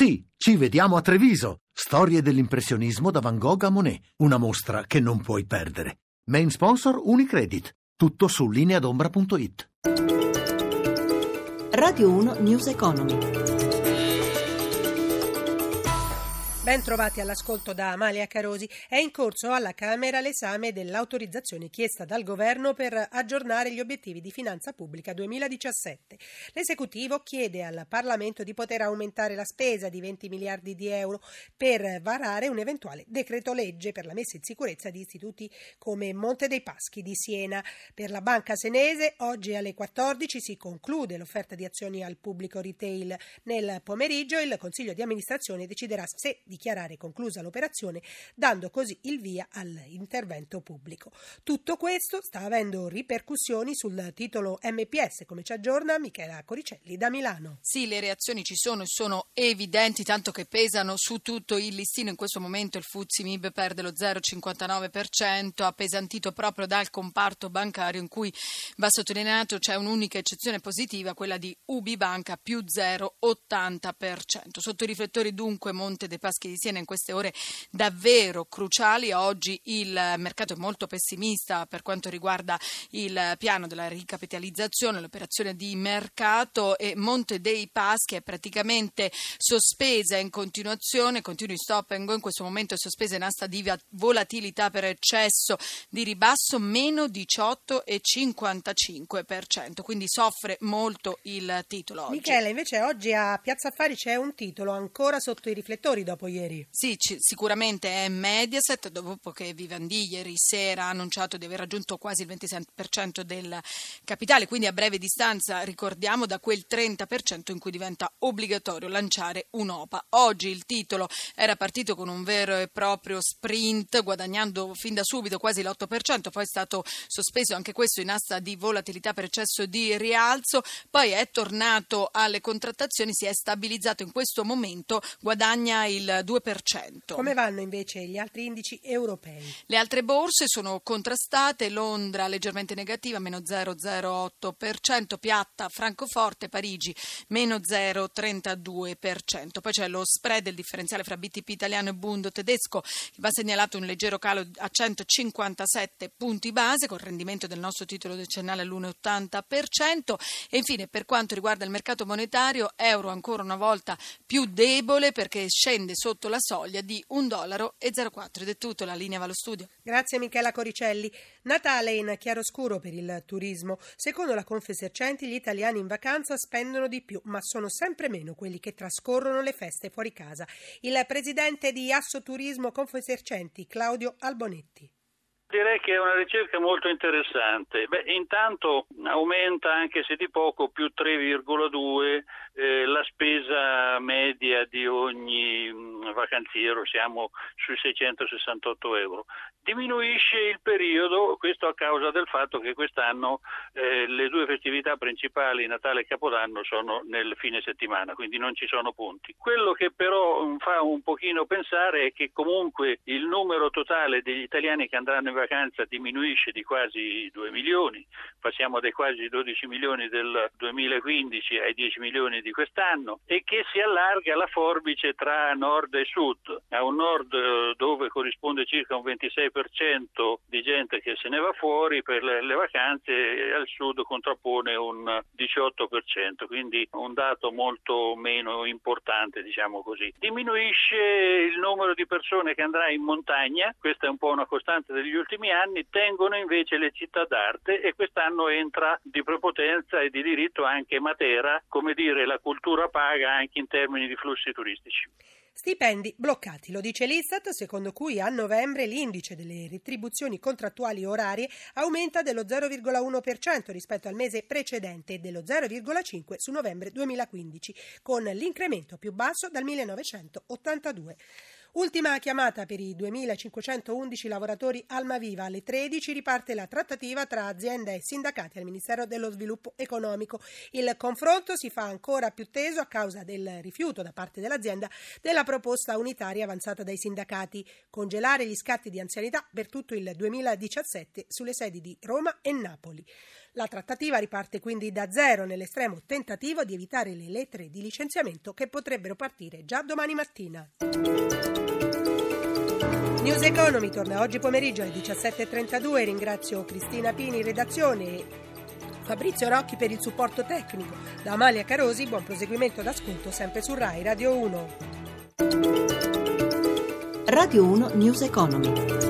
Sì, ci vediamo a Treviso. Storie dell'impressionismo da Van Gogh a Monet. Una mostra che non puoi perdere. Main sponsor Unicredit. Tutto su lineadombra.it. Radio 1 News Economy. Ben trovati all'ascolto da Amalia Carosi. È in corso alla Camera l'esame dell'autorizzazione chiesta dal Governo per aggiornare gli obiettivi di finanza pubblica 2017. L'esecutivo chiede al Parlamento di poter aumentare la spesa di 20 miliardi di euro per varare un eventuale decreto legge per la messa in sicurezza di istituti come Monte dei Paschi di Siena. Per la Banca Senese oggi alle 14 si conclude l'offerta di azioni al pubblico retail. Nel pomeriggio il Consiglio di amministrazione deciderà se di dichiarare conclusa l'operazione, dando così il via all'intervento pubblico. Tutto questo sta avendo ripercussioni sul titolo MPS, come ci aggiorna Michela Coricelli da Milano. Sì, le reazioni ci sono e sono evidenti, tanto che pesano su tutto il listino. In questo momento il Fuzzi Mib perde lo 0,59%, appesantito proprio dal comparto bancario in cui va sottolineato c'è un'unica eccezione positiva, quella di Ubi Banca più 0,80%. Sotto i riflettori dunque Monte dei Paschi di Siena in queste ore davvero cruciali. Oggi il mercato è molto pessimista per quanto riguarda il piano della ricapitalizzazione, l'operazione di mercato e Monte dei Paschi è praticamente sospesa in continuazione, continui stop and go, in questo momento è sospesa in asta di volatilità per eccesso di ribasso meno 18,55%, quindi soffre molto il titolo oggi. Michele, invece oggi a Piazza Affari c'è un titolo ancora sotto i riflettori dopo ieri. Sì, c- sicuramente è Mediaset, dopo che Vivendi ieri sera ha annunciato di aver raggiunto quasi il 26% del capitale, quindi a breve distanza, ricordiamo, da quel 30% in cui diventa obbligatorio lanciare un'OPA. Oggi il titolo era partito con un vero e proprio sprint, guadagnando fin da subito quasi l'8%, poi è stato sospeso anche questo in asta di volatilità per eccesso di rialzo, poi è tornato alle contrattazioni, si è stabilizzato in questo momento, guadagna il 2%. Come vanno invece gli altri indici europei? Le altre borse sono contrastate, Londra leggermente negativa, meno 0,08%, piatta Francoforte, Parigi meno 0,32%. Poi c'è lo spread, il differenziale fra BTP italiano e Bund tedesco, che va segnalato un leggero calo a 157 punti base, con il rendimento del nostro titolo decennale all'1,80%. E infine, per quanto riguarda il mercato monetario, euro ancora una volta più debole perché scende sotto sotto la soglia di 1,04 dollaro. Ed è tutto, la linea va allo studio. Grazie Michela Coricelli. Natale in chiaroscuro per il turismo. Secondo la Confesercenti gli italiani in vacanza spendono di più, ma sono sempre meno quelli che trascorrono le feste fuori casa. Il presidente di Asso Turismo Confesercenti, Claudio Albonetti. Direi che è una ricerca molto interessante. Beh, intanto aumenta anche se di poco più 3,2 eh, la spesa media di ogni vacanziero, siamo sui 668 euro. Diminuisce il periodo, questo a causa del fatto che quest'anno eh, le due festività principali, Natale e Capodanno, sono nel fine settimana, quindi non ci sono punti. Quello che però fa un pochino pensare è che comunque il numero totale degli italiani che andranno in vacanza diminuisce di quasi 2 milioni, passiamo dai quasi 12 milioni del 2015 ai 10 milioni di quest'anno e che si allarga la forbice tra nord e sud. A un nord eh, dove corrisponde circa un 26% di gente che se ne va fuori per le, le vacanze e al sud contrappone un 18%, quindi un dato molto meno importante, diciamo così. Diminuisce il numero di persone che andrà in montagna, questa è un po' una costante degli ultimi anni, tengono invece le città d'arte e quest'anno entra di prepotenza e di diritto anche Matera, come dire la cultura paga anche in termini di flussi turistici. Stipendi bloccati, lo dice l'Istat, secondo cui a novembre l'indice delle retribuzioni contrattuali orarie aumenta dello 0,1% rispetto al mese precedente e dello 0,5% su novembre 2015, con l'incremento più basso dal 1982. Ultima chiamata per i 2.511 lavoratori Almaviva. Alle 13 riparte la trattativa tra azienda e sindacati al Ministero dello Sviluppo Economico. Il confronto si fa ancora più teso a causa del rifiuto da parte dell'azienda della proposta unitaria avanzata dai sindacati, congelare gli scatti di anzianità per tutto il 2017 sulle sedi di Roma e Napoli. La trattativa riparte quindi da zero nell'estremo tentativo di evitare le lettere di licenziamento che potrebbero partire già domani mattina. News Economy torna oggi pomeriggio alle 17.32. Ringrazio Cristina Pini, redazione e Fabrizio Rocchi per il supporto tecnico. Da Amalia Carosi, buon proseguimento d'ascolto sempre su RAI Radio 1. Radio 1 News Economy.